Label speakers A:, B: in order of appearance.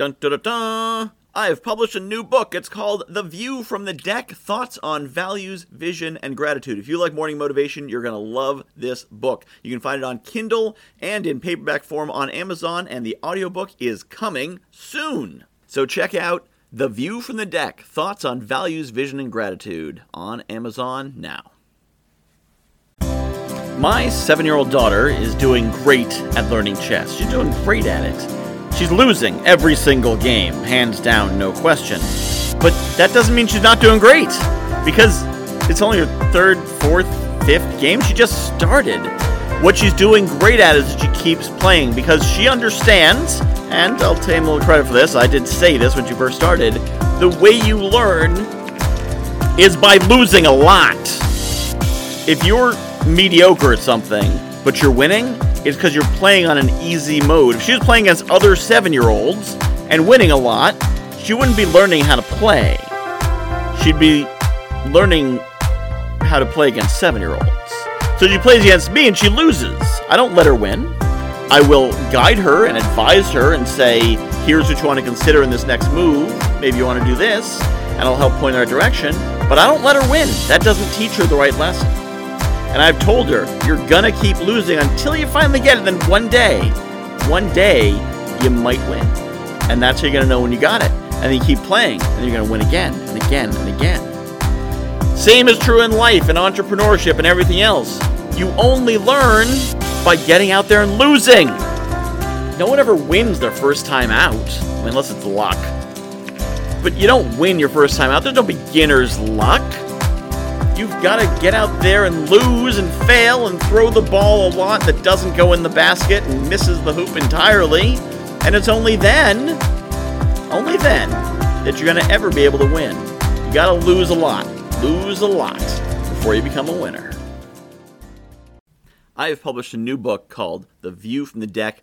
A: Dun dun dun dun! I have published a new book. It's called The View from the Deck Thoughts on Values, Vision, and Gratitude. If you like morning motivation, you're going to love this book. You can find it on Kindle and in paperback form on Amazon, and the audiobook is coming soon. So check out The View from the Deck Thoughts on Values, Vision, and Gratitude on Amazon now. My seven year old daughter is doing great at learning chess. She's doing great at it. She's losing every single game, hands down, no question. But that doesn't mean she's not doing great, because it's only her third, fourth, fifth game. She just started. What she's doing great at is that she keeps playing because she understands, and I'll take a little credit for this, I did say this when she first started, the way you learn is by losing a lot. If you're mediocre at something, but you're winning, it's because you're playing on an easy mode. If she was playing against other seven year olds and winning a lot, she wouldn't be learning how to play. She'd be learning how to play against seven year olds. So she plays against me and she loses. I don't let her win. I will guide her and advise her and say, here's what you want to consider in this next move. Maybe you want to do this, and I'll help point right direction. But I don't let her win. That doesn't teach her the right lesson. And I've told her, you're gonna keep losing until you finally get it. Then one day, one day, you might win. And that's how you're gonna know when you got it. And then you keep playing, and you're gonna win again, and again, and again. Same is true in life and entrepreneurship and everything else. You only learn by getting out there and losing. No one ever wins their first time out, unless it's luck. But you don't win your first time out. There's no beginner's luck you've got to get out there and lose and fail and throw the ball a lot that doesn't go in the basket and misses the hoop entirely. And it's only then, only then, that you're going to ever be able to win. You got to lose a lot, lose a lot before you become a winner. I have published a new book called The View from the Deck